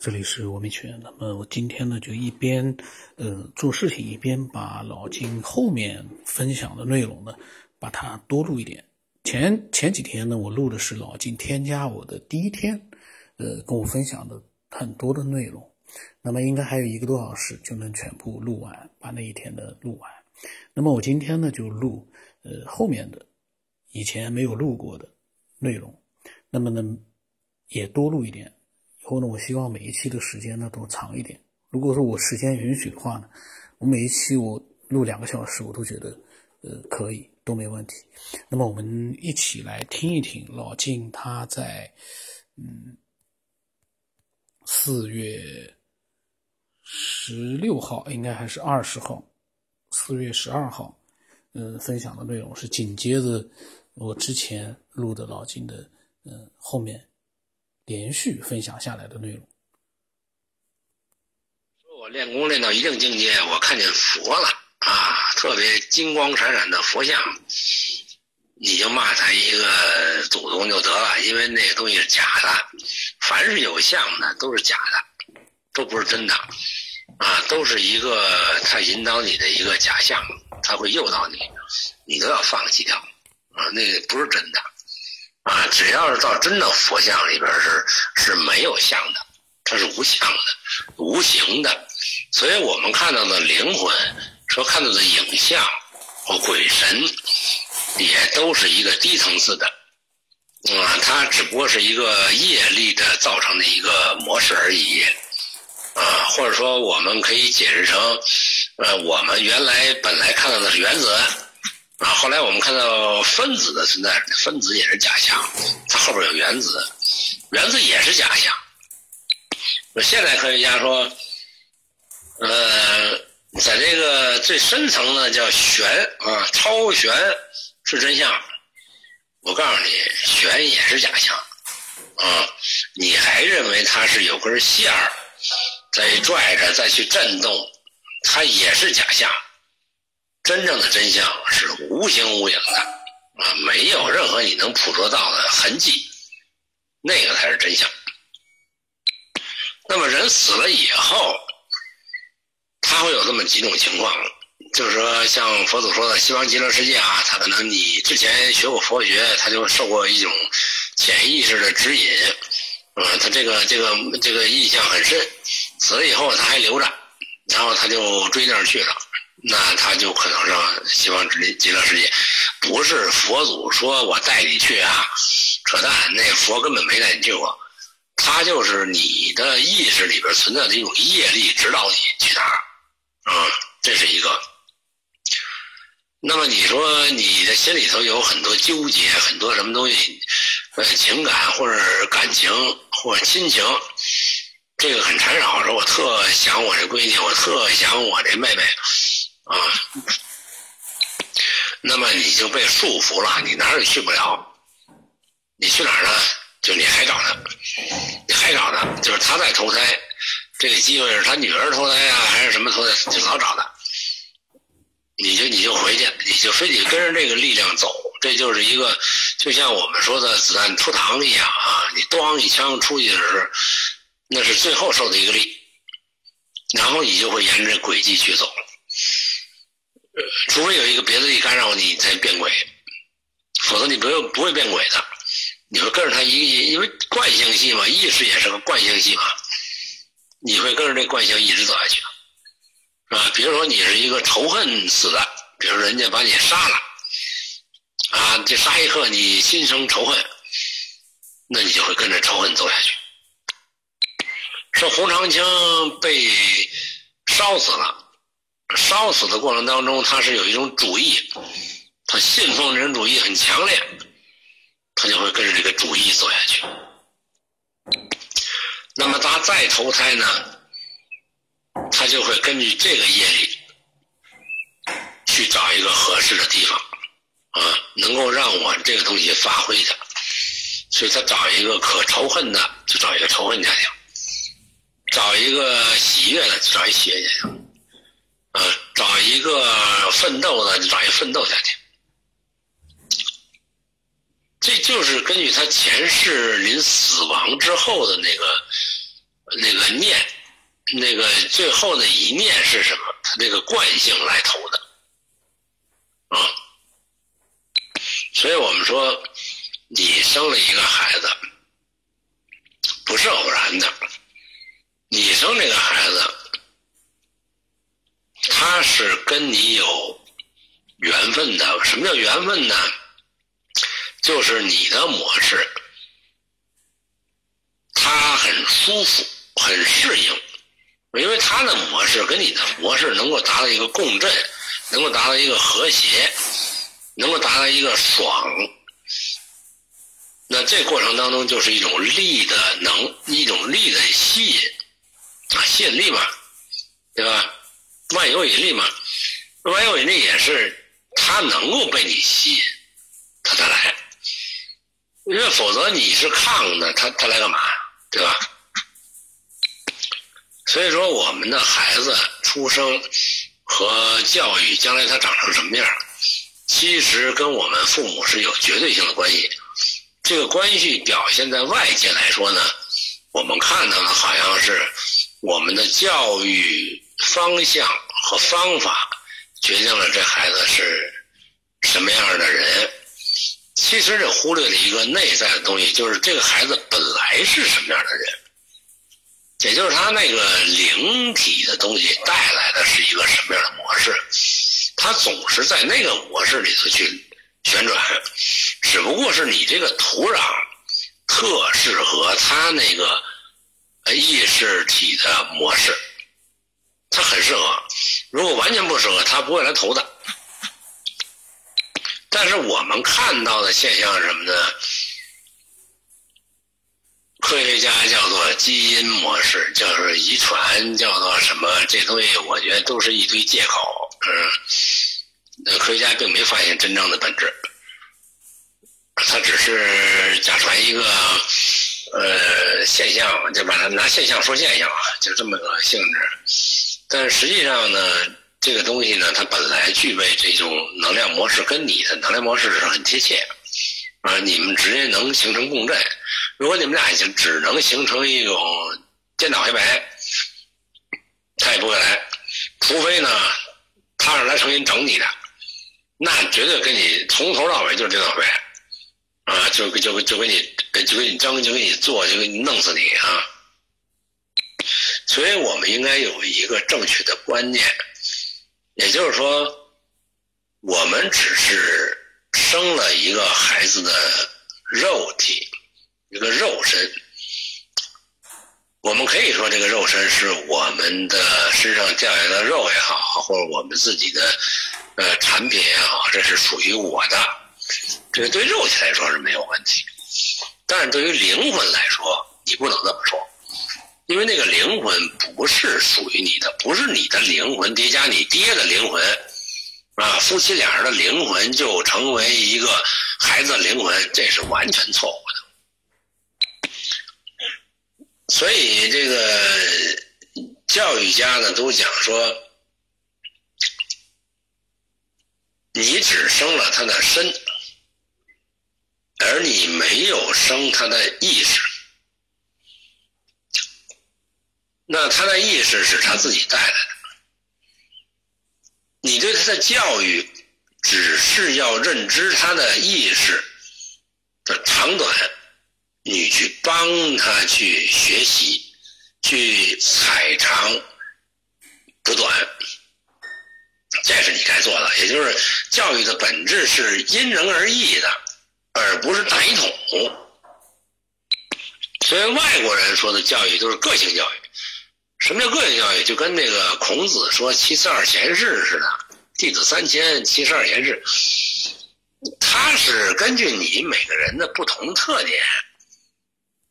这里是吴明圈。那么我今天呢，就一边呃做事情，一边把老金后面分享的内容呢，把它多录一点。前前几天呢，我录的是老金添加我的第一天，呃，跟我分享的很多的内容。那么应该还有一个多小时就能全部录完，把那一天的录完。那么我今天呢，就录呃后面的以前没有录过的内容。那么呢，也多录一点。后呢，我希望每一期的时间呢都长一点。如果说我时间允许的话呢，我每一期我录两个小时，我都觉得呃可以，都没问题。那么我们一起来听一听老金他在嗯四月十六号，应该还是二十号，四月十二号，嗯，分享的内容是紧接着我之前录的老金的嗯后面。连续分享下来的内容。说我练功练到一定境界，我看见佛了啊，特别金光闪闪的佛像，你就骂他一个祖宗就得了，因为那个东西是假的。凡是有像的都是假的，都不是真的啊，都是一个他引导你的一个假象，他会诱导你，你都要放弃掉啊，那个不是真的。啊，只要是到真的佛像里边是是没有相的，它是无相的、无形的，所以我们看到的灵魂，说看到的影像或鬼神，也都是一个低层次的，啊，它只不过是一个业力的造成的一个模式而已，啊，或者说我们可以解释成，呃，我们原来本来看到的是原子。啊，后来我们看到分子的存在，分子也是假象，它后边有原子，原子也是假象。现代科学家说，呃，在这个最深层呢，叫玄啊，超玄是真相。我告诉你，玄也是假象啊，你还认为它是有根线儿在拽着再去震动，它也是假象。真正的真相是无形无影的，啊，没有任何你能捕捉到的痕迹，那个才是真相。那么人死了以后，他会有这么几种情况，就是说，像佛祖说的西方极乐世界啊，他可能你之前学过佛学，他就受过一种潜意识的指引，嗯，他这个这个这个印象很深，死了以后他还留着，然后他就追那儿去了。那他就可能让西方极极乐世界，不是佛祖说我带你去啊，扯淡！那佛根本没带你去过，他就是你的意识里边存在的一种业力指导你去哪儿，啊，这是一个。那么你说你的心里头有很多纠结，很多什么东西，呃，情感或者感情或者亲情，这个很缠绕。说我特想我这闺女，我特想我这妹妹。啊，那么你就被束缚了，你哪儿也去不了。你去哪儿呢？就你还找他，你还找他，就是他在投胎，这个机会是他女儿投胎啊，还是什么投胎，就老找他。你就你就回去，你就非得跟着这个力量走，这就是一个，就像我们说的子弹出膛一样啊，你咣一枪出去的时候，那是最后受的一个力，然后你就会沿着轨迹去走。除非有一个别的力干扰你才变轨，否则你不会不会变轨的。你会跟着他一，因为惯性系嘛，意识也是个惯性系嘛，你会跟着这惯性一直走下去，啊，比如说你是一个仇恨死的，比如人家把你杀了，啊，这杀一刻你心生仇恨，那你就会跟着仇恨走下去。说洪长青被烧死了。烧死的过程当中，他是有一种主义，他信奉这种主义很强烈，他就会跟着这个主义走下去。那么他再投胎呢，他就会根据这个业力去找一个合适的地方，啊，能够让我这个东西发挥的。所以他找一个可仇恨的，就找一个仇恨家庭；找一个喜悦的，就找一喜悦家庭。找一个奋斗的，就找一个奋斗家庭。这就是根据他前世临死亡之后的那个那个念，那个最后的一念是什么？他这个惯性来投的，啊，所以我们说，你生了一个孩子，不是偶然的，你生这个孩子，他是跟你有缘分的。什么叫缘分呢？就是你的模式。他很舒服，很适应，因为他的模式跟你的模式能够达到一个共振，能够达到一个和谐，能够达到一个爽。那这过程当中就是一种力的能，一种力的吸引啊，吸引力嘛，对吧？万有引力嘛，万有引力也是他能够被你吸引，他才来，因为否则你是抗的，他他来干嘛？对吧？所以说，我们的孩子出生和教育将来他长成什么样，其实跟我们父母是有绝对性的关系。这个关系表现在外界来说呢，我们看到的好像是我们的教育方向和方法决定了这孩子是什么样的人。其实这忽略了一个内在的东西，就是这个孩子本来是什么样的人，也就是他那个灵体的东西带来的是一个什么样的模式，他总是在那个模式里头去旋转，只不过是你这个土壤特适合他那个意识体的模式，他很适合，如果完全不适合，他不会来投的。但是我们看到的现象是什么呢？科学家叫做基因模式，叫做遗传，叫做什么？这东西我觉得都是一堆借口。嗯，科学家并没发现真正的本质，他只是假传一个呃现象，就把它拿现象说现象啊，就这么个性质。但实际上呢？这个东西呢，它本来具备这种能量模式，跟你的能量模式是很贴切，啊，你们直接能形成共振。如果你们俩已经只能形成一种颠倒黑白，他也不会来。除非呢，他是来重新整你的，那绝对跟你从头到尾就是颠倒黑白，啊，就就就给你就给你争，就给你做，就给你弄死你啊。所以我们应该有一个正确的观念。也就是说，我们只是生了一个孩子的肉体，一个肉身。我们可以说，这个肉身是我们的身上掉下来的肉也好，或者我们自己的呃产品也好，这是属于我的。这个对肉体来说是没有问题，但是对于灵魂来说，你不能这么说。因为那个灵魂不是属于你的，不是你的灵魂叠加你爹的灵魂，啊，夫妻俩人的灵魂就成为一个孩子的灵魂，这是完全错误的。所以这个教育家呢都讲说，你只生了他的身，而你没有生他的意识。那他的意识是他自己带来的，你对他的教育只是要认知他的意识的长短，你去帮他去学习，去踩长补短，这是你该做的。也就是教育的本质是因人而异的，而不是大一统。所以外国人说的教育都是个性教育。什么叫个性教育？就跟那个孔子说“七十二贤士”似的，“弟子三千，七十二贤士”。他是根据你每个人的不同特点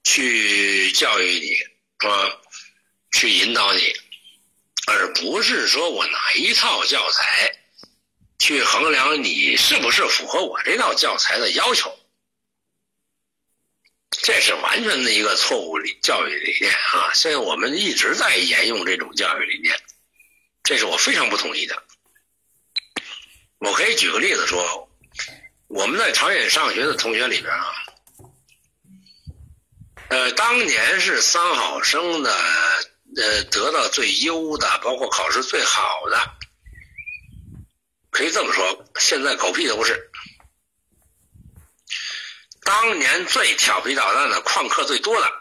去教育你，啊，去引导你，而不是说我拿一套教材去衡量你是不是符合我这套教材的要求。这是完全的一个错误理教育理念啊！现在我们一直在沿用这种教育理念，这是我非常不同意的。我可以举个例子说，我们在朝鲜上学的同学里边啊，呃，当年是三好生的，呃，得到最优的，包括考试最好的，可以这么说。现在狗屁都不是。当年最调皮捣蛋的、旷课最多的，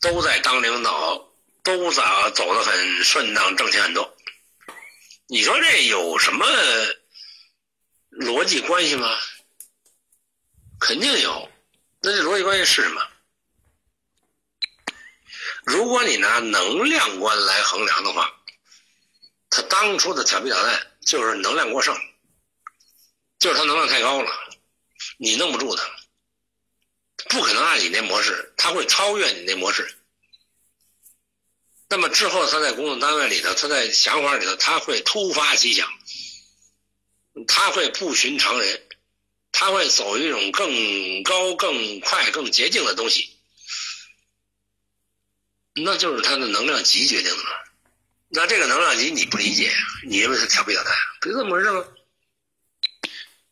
都在当领导，都咋走得很顺当，挣钱很多。你说这有什么逻辑关系吗？肯定有。那这逻辑关系是什么？如果你拿能量观来衡量的话，他当初的调皮捣蛋就是能量过剩，就是他能量太高了。你弄不住他，不可能按你那模式，他会超越你那模式。那么之后，他在工作单位里头，他在想法里头，他会突发奇想，他会不寻常人，他会走一种更高、更快、更捷径的东西，那就是他的能量级决定的。那这个能量级你不理解，你认为他调皮捣蛋，不就这么回事吗？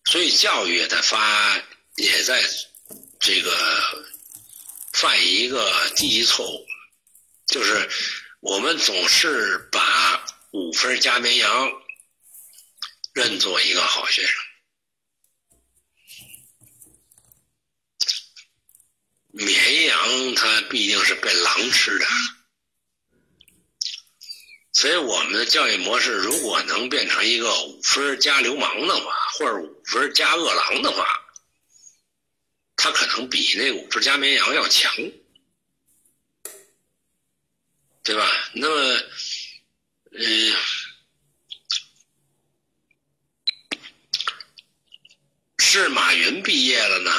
所以教育也在发，也在这个犯一个低级错误，就是我们总是把五分加绵羊认作一个好学生，绵羊它毕竟是被狼吃的。所以我们的教育模式，如果能变成一个五分加流氓的话，或者五分加恶狼的话，他可能比那五分加绵羊要强，对吧？那么，嗯，是马云毕业了呢，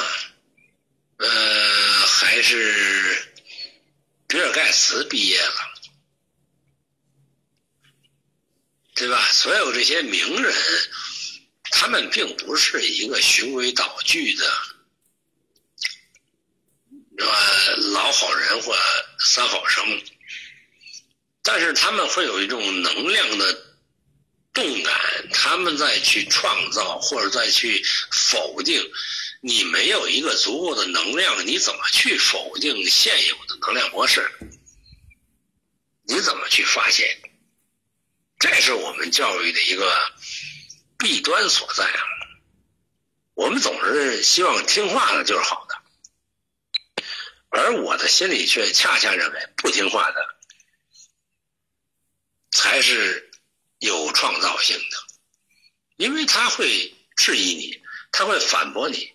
呃，还是比尔盖茨毕业了？对吧？所有这些名人，他们并不是一个循规蹈矩的，呃，老好人或三好生，但是他们会有一种能量的动感，他们在去创造或者再去否定。你没有一个足够的能量，你怎么去否定现有的能量模式？你怎么去发现？这是我们教育的一个弊端所在啊！我们总是希望听话的就是好的，而我的心里却恰恰认为不听话的才是有创造性的，因为他会质疑你，他会反驳你，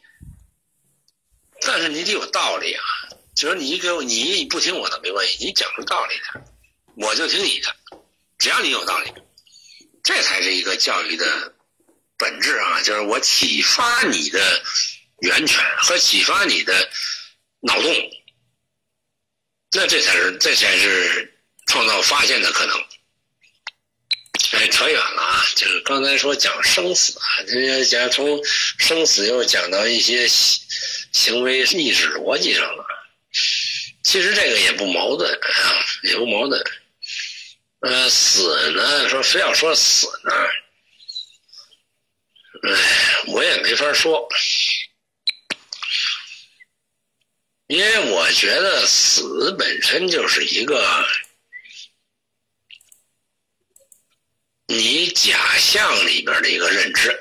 但是你得有道理啊！就是你给我，你不听我的没关系，你讲出道理来，我就听你的。只要你有道理，这才是一个教育的本质啊！就是我启发你的源泉和启发你的脑洞，那这才是这才是创造发现的可能。哎，扯远了啊！就是刚才说讲生死啊，这讲从生死又讲到一些行为意识逻辑上了。其实这个也不矛盾啊，也不矛盾。呃，死呢？说非要说死呢，哎，我也没法说，因为我觉得死本身就是一个你假象里边的一个认知。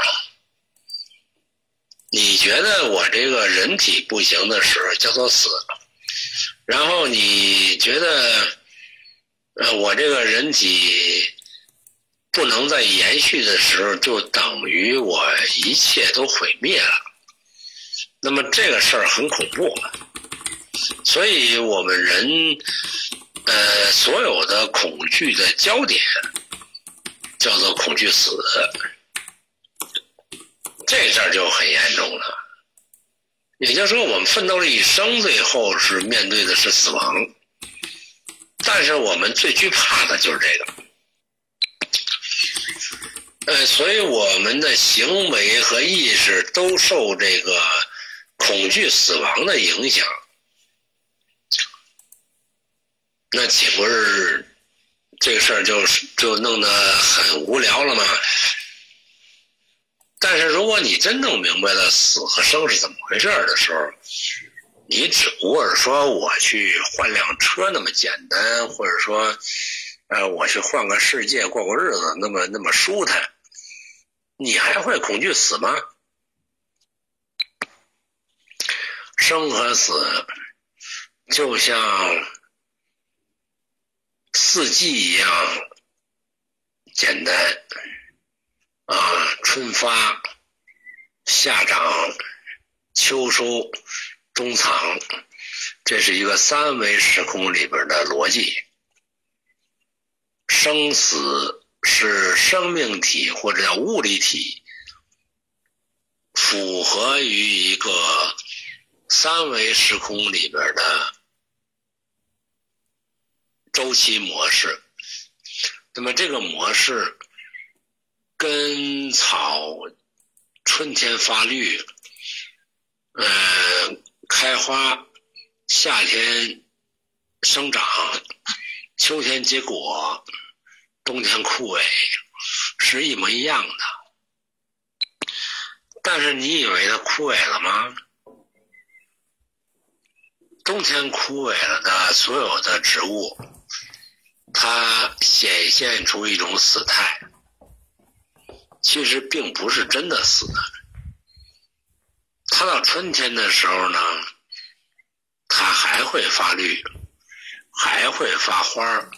你觉得我这个人体不行的时候叫做死，然后你觉得。呃，我这个人体不能再延续的时候，就等于我一切都毁灭了。那么这个事儿很恐怖，所以我们人呃所有的恐惧的焦点叫做恐惧死，这事儿就很严重了。也就是说，我们奋斗了一生，最后是面对的是死亡。但是我们最惧怕的就是这个，呃，所以我们的行为和意识都受这个恐惧死亡的影响，那岂不是这个事儿就就弄得很无聊了吗？但是如果你真弄明白了死和生是怎么回事的时候，你只不过是说我去换辆车那么简单，或者说，呃，我去换个世界过过日子那么那么舒坦，你还会恐惧死吗？生和死就像四季一样简单啊，春发、夏长、秋收、冬藏，这是一个三维时空里边的逻辑。生死是生命体或者叫物理体符合于一个。三维时空里边的周期模式，那么这个模式跟草春天发绿，呃，开花，夏天生长，秋天结果，冬天枯萎，是一模一样的。但是你以为它枯萎了吗？冬天枯萎了的所有的植物，它显现出一种死态，其实并不是真的死的。它到春天的时候呢，它还会发绿，还会发花，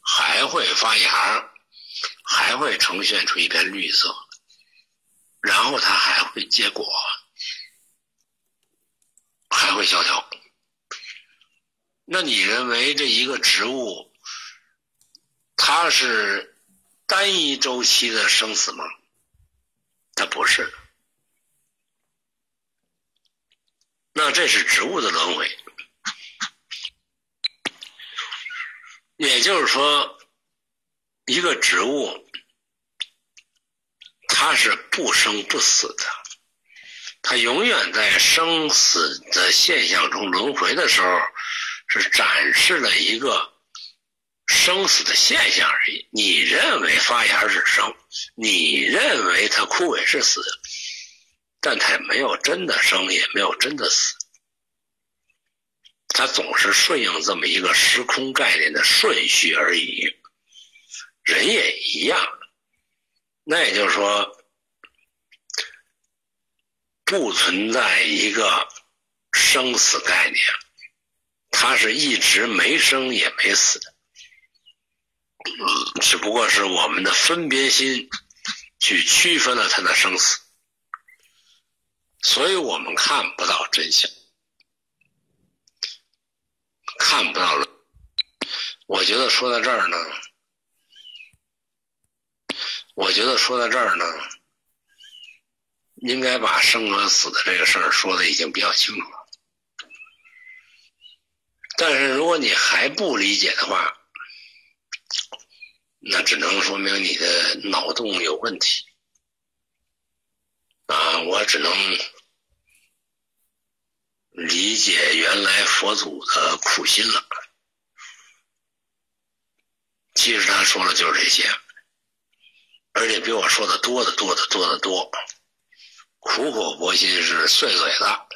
还会发芽，还会呈现出一片绿色，然后它还会结果，还会萧条。那你认为这一个植物，它是单一周期的生死吗？它不是。那这是植物的轮回，也就是说，一个植物它是不生不死的，它永远在生死的现象中轮回的时候。是展示了一个生死的现象而已。你认为发芽是生，你认为它枯萎是死，但它没有真的生，也没有真的死。它总是顺应这么一个时空概念的顺序而已。人也一样，那也就是说，不存在一个生死概念。他是一直没生也没死的，只不过是我们的分别心去区分了他的生死，所以我们看不到真相，看不到了。我觉得说到这儿呢，我觉得说到这儿呢，应该把生和死的这个事儿说的已经比较清楚了。但是如果你还不理解的话，那只能说明你的脑洞有问题啊！我只能理解原来佛祖的苦心了。其实他说的就是这些，而且比我说的多的多的多的多，苦口婆心是碎嘴的。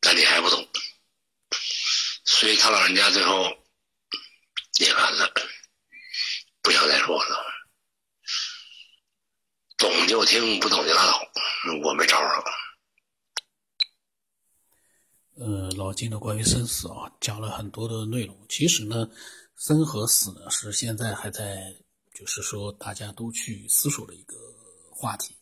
但你还不懂，所以他老人家最后念完了，不想再说了。懂就听，不懂就拉倒，我没招了。呃，老金的关于生死啊，讲了很多的内容。其实呢，生和死呢，是现在还在，就是说大家都去思索的一个话题。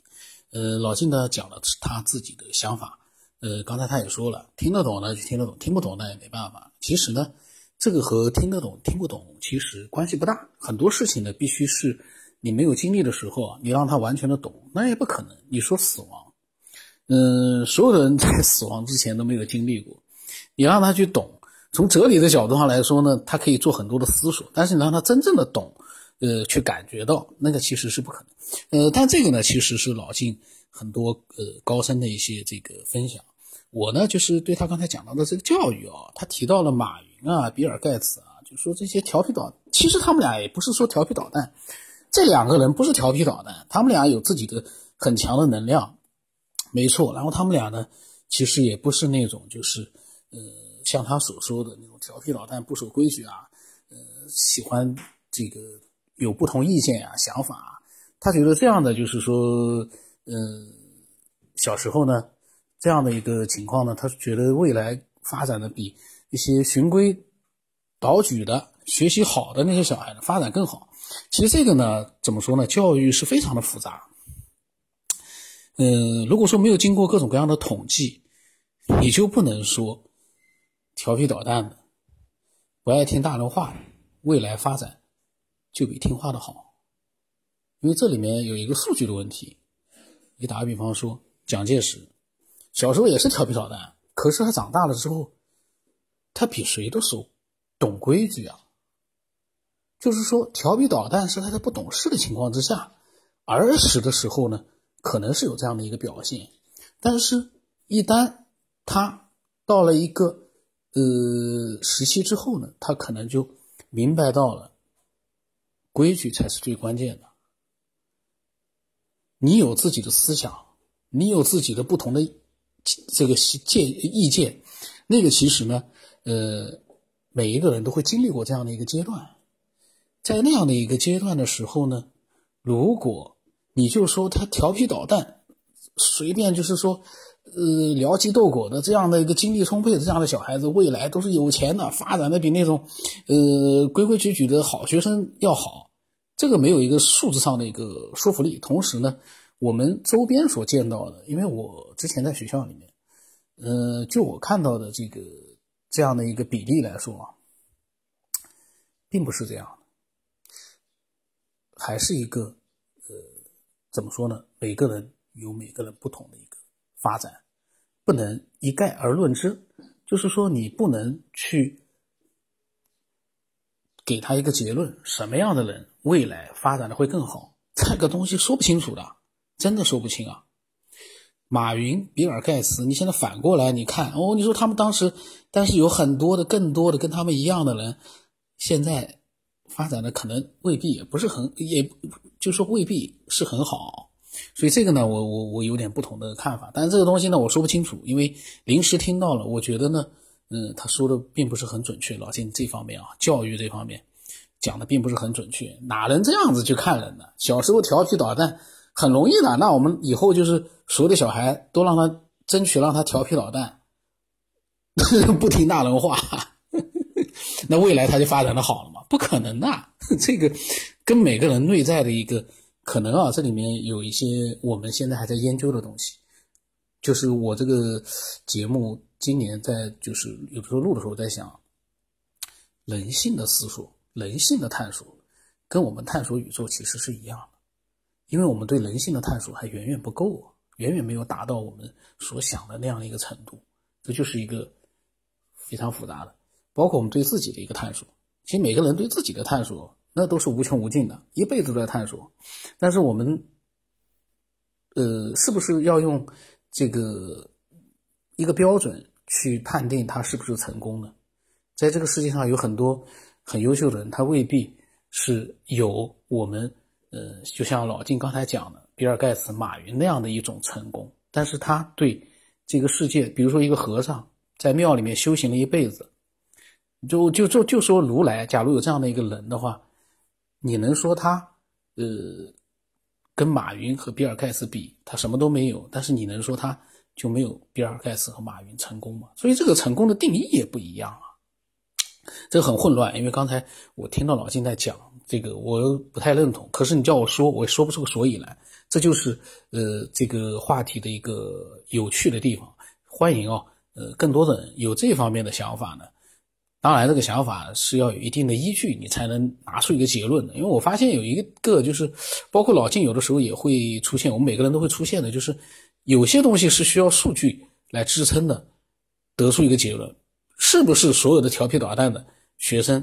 呃，老金呢讲了他自己的想法。呃，刚才他也说了，听得懂呢就听得懂，听不懂那也没办法。其实呢，这个和听得懂听不懂其实关系不大。很多事情呢，必须是你没有经历的时候，你让他完全的懂，那也不可能。你说死亡，嗯，所有的人 在死亡之前都没有经历过，你让他去懂，从哲理的角度上来说呢，他可以做很多的思索，但是你让他真正的懂，呃，去感觉到那个其实是不可能。呃，但这个呢，其实是老晋很多呃高深的一些这个分享。我呢，就是对他刚才讲到的这个教育啊，他提到了马云啊、比尔盖茨啊，就说这些调皮捣，其实他们俩也不是说调皮捣蛋，这两个人不是调皮捣蛋，他们俩有自己的很强的能量，没错。然后他们俩呢，其实也不是那种就是呃，像他所说的那种调皮捣蛋、不守规矩啊，呃，喜欢这个有不同意见啊、想法啊。他觉得这样的就是说，嗯，小时候呢，这样的一个情况呢，他觉得未来发展的比一些循规蹈矩的、学习好的那些小孩呢发展更好。其实这个呢，怎么说呢？教育是非常的复杂。嗯，如果说没有经过各种各样的统计，你就不能说调皮捣蛋的、不爱听大人话的，未来发展就比听话的好。因为这里面有一个数据的问题。你打个比方说，蒋介石小时候也是调皮捣蛋，可是他长大了之后，他比谁都熟懂规矩啊。就是说，调皮捣蛋是他在不懂事的情况之下，儿时的时候呢。可能是有这样的一个表现，但是，一旦他到了一个呃时期之后呢，他可能就明白到了，规矩才是最关键的。你有自己的思想，你有自己的不同的这个见意见，那个其实呢，呃，每一个人都会经历过这样的一个阶段，在那样的一个阶段的时候呢，如果。你就说他调皮捣蛋，随便就是说，呃，撩鸡斗狗的这样的一个精力充沛的这样的小孩子，未来都是有钱的，发展的比那种，呃，规规矩矩的好学生要好。这个没有一个数字上的一个说服力。同时呢，我们周边所见到的，因为我之前在学校里面，呃，就我看到的这个这样的一个比例来说啊，并不是这样，还是一个。呃怎么说呢？每个人有每个人不同的一个发展，不能一概而论之。就是说，你不能去给他一个结论，什么样的人未来发展的会更好？这个东西说不清楚的，真的说不清啊。马云、比尔盖茨，你现在反过来你看哦，你说他们当时，但是有很多的、更多的跟他们一样的人，现在发展的可能未必也不是很也。就是说未必是很好，所以这个呢，我我我有点不同的看法。但是这个东西呢，我说不清楚，因为临时听到了，我觉得呢，嗯，他说的并不是很准确。老金这方面啊，教育这方面讲的并不是很准确，哪能这样子去看人呢？小时候调皮捣蛋很容易的，那我们以后就是所有的小孩都让他争取让他调皮捣蛋，不听大人话，那未来他就发展的好了吗？不可能的，这个。跟每个人内在的一个可能啊，这里面有一些我们现在还在研究的东西。就是我这个节目今年在就是有时候录的时候在想，人性的思索、人性的探索，跟我们探索宇宙其实是一样的，因为我们对人性的探索还远远不够，远远没有达到我们所想的那样的一个程度。这就是一个非常复杂的，包括我们对自己的一个探索。其实每个人对自己的探索。那都是无穷无尽的，一辈子都在探索。但是我们，呃，是不是要用这个一个标准去判定他是不是成功呢？在这个世界上有很多很优秀的人，他未必是有我们，呃，就像老金刚才讲的，比尔盖茨、马云那样的一种成功。但是他对这个世界，比如说一个和尚在庙里面修行了一辈子，就就就就说如来，假如有这样的一个人的话。你能说他，呃，跟马云和比尔盖茨比，他什么都没有？但是你能说他就没有比尔盖茨和马云成功吗？所以这个成功的定义也不一样啊，这很混乱。因为刚才我听到老金在讲这个，我不太认同。可是你叫我说，我也说不出个所以来。这就是呃这个话题的一个有趣的地方。欢迎哦，呃，更多的人有这方面的想法呢。当然，这个想法是要有一定的依据，你才能拿出一个结论的。因为我发现有一个，就是包括老晋有的时候也会出现，我们每个人都会出现的，就是有些东西是需要数据来支撑的，得出一个结论，是不是所有的调皮捣蛋的学生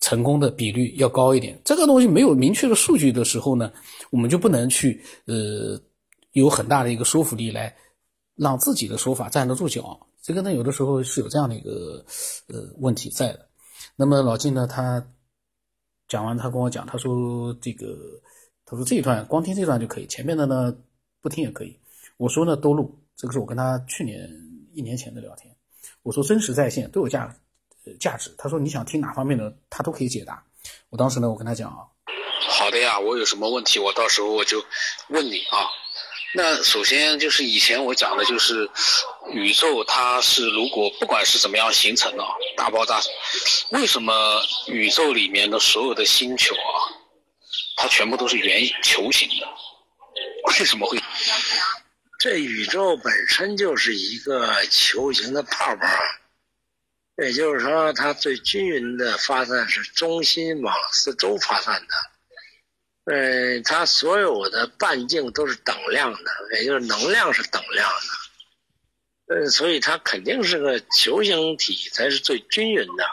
成功的比率要高一点？这个东西没有明确的数据的时候呢，我们就不能去呃有很大的一个说服力来让自己的说法站得住脚。这个呢，有的时候是有这样的一个呃问题在的。那么老金呢，他讲完，他跟我讲，他说这个，他说这一段光听这段就可以，前面的呢不听也可以。我说呢都录，这个是我跟他去年一年前的聊天。我说真实在线都有价呃价值。他说你想听哪方面的，他都可以解答。我当时呢，我跟他讲啊，好的呀，我有什么问题，我到时候我就问你啊。那首先就是以前我讲的就是宇宙，它是如果不管是怎么样形成的大爆炸，为什么宇宙里面的所有的星球啊，它全部都是圆球形的？为什么会？这宇宙本身就是一个球形的泡泡，也就是说，它最均匀的发散是中心往四周发散的。呃，它所有的半径都是等量的，也就是能量是等量的。呃，所以它肯定是个球形体才是最均匀的。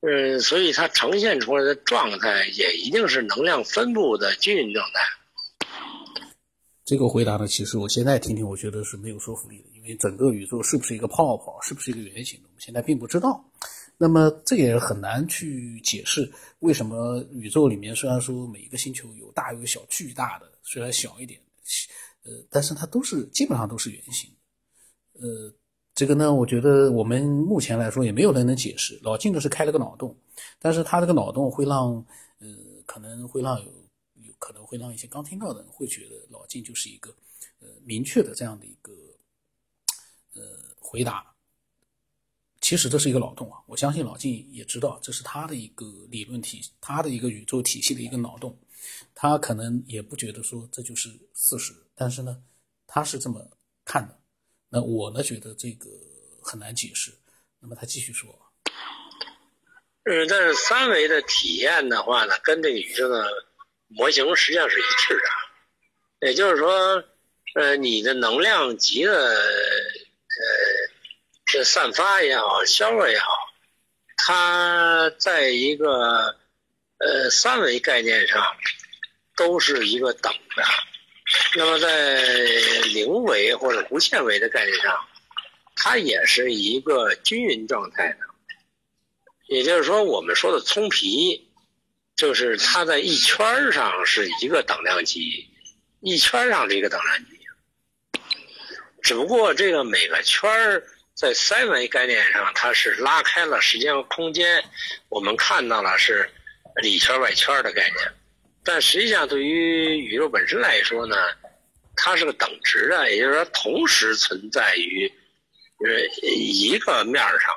呃，所以它呈现出来的状态也一定是能量分布的均匀状态。这个回答呢，其实我现在听听，我觉得是没有说服力的，因为整个宇宙是不是一个泡泡，是不是一个圆形的，我们现在并不知道。那么这也很难去解释为什么宇宙里面虽然说每一个星球有大有小，巨大的虽然小一点，呃，但是它都是基本上都是圆形。呃，这个呢，我觉得我们目前来说也没有人能解释。老金呢是开了个脑洞，但是他这个脑洞会让呃可能会让有有可能会让一些刚听到的人会觉得老金就是一个呃明确的这样的一个呃回答。其实这是一个脑洞啊，我相信老晋也知道这是他的一个理论体，他的一个宇宙体系的一个脑洞，他可能也不觉得说这就是事实，但是呢，他是这么看的。那我呢觉得这个很难解释。那么他继续说，嗯，但是三维的体验的话呢，跟这个宇宙的模型实际上是一致的，也就是说，呃，你的能量级的，呃。是散发也好，消弱也好，它在一个呃三维概念上都是一个等的。那么在零维或者无限维的概念上，它也是一个均匀状态的。也就是说，我们说的葱皮，就是它在一圈上是一个等量级，一圈上是一个等量级。只不过这个每个圈儿。在三维概念上，它是拉开了时间和空间，我们看到了是里圈外圈的概念。但实际上，对于宇宙本身来说呢，它是个等值的，也就是说，同时存在于呃一个面上，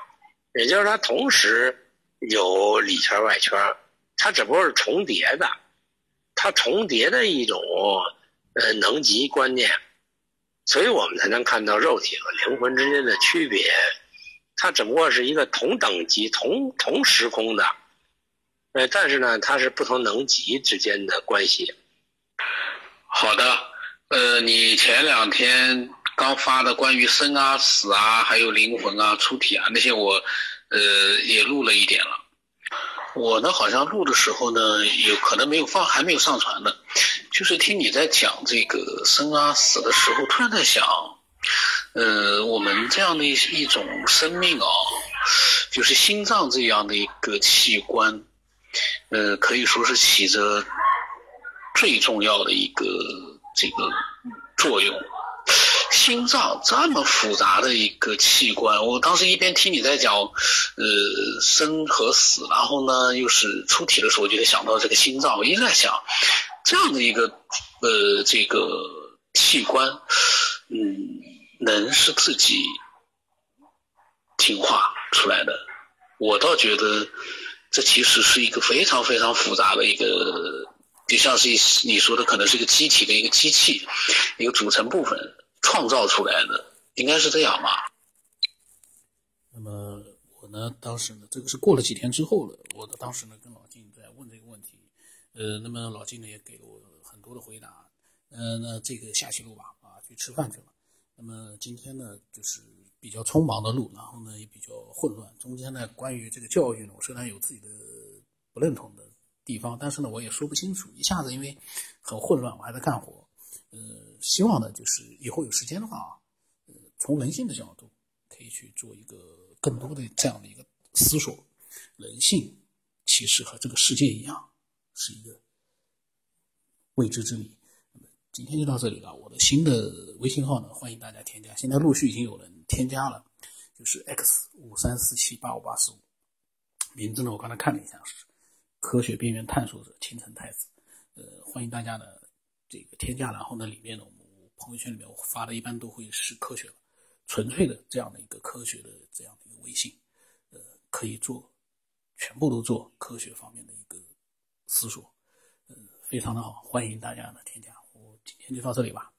也就是它同时有里圈外圈，它只不过是重叠的，它重叠的一种呃能级观念。所以我们才能看到肉体和灵魂之间的区别，它只不过是一个同等级、同同时空的，呃，但是呢，它是不同能级之间的关系。好的，呃，你前两天刚发的关于生啊、死啊，还有灵魂啊、出体啊那些，我呃也录了一点了。我呢，好像录的时候呢，有可能没有放，还没有上传呢。就是听你在讲这个生啊死的时候，突然在想，呃，我们这样的一种生命啊，就是心脏这样的一个器官，呃，可以说是起着最重要的一个这个作用。心脏这么复杂的一个器官，我当时一边听你在讲，呃，生和死，然后呢又是出题的时候，我就想到这个心脏，我一直在想，这样的一个呃这个器官，嗯，能是自己听话出来的？我倒觉得这其实是一个非常非常复杂的一个，就像是你说的，可能是一个机体的一个机器，一个组成部分。创造出来的应该是这样吧。那么我呢，当时呢，这个是过了几天之后了。我的当时呢，跟老金在问这个问题，呃，那么老金呢也给了我很多的回答。嗯，那这个下期录吧，啊，去吃饭去了。那么今天呢，就是比较匆忙的录，然后呢也比较混乱。中间呢，关于这个教育呢，我虽然有自己的不认同的地方，但是呢，我也说不清楚。一下子因为很混乱，我还在干活。呃，希望呢，就是以后有时间的话啊，呃，从人性的角度，可以去做一个更多的这样的一个思索。人性其实和这个世界一样，是一个未知之谜。那么今天就到这里了。我的新的微信号呢，欢迎大家添加，现在陆续已经有人添加了，就是 x 五三四七八五八四五，名字呢我刚才看了一下是科学边缘探索者青城太子，呃，欢迎大家呢这个添加，然后呢里面呢我朋友圈里面我发的一般都会是科学，纯粹的这样的一个科学的这样的一个微信，呃，可以做全部都做科学方面的一个思索。呃非常的好，欢迎大家的添加。我今天就到这里吧。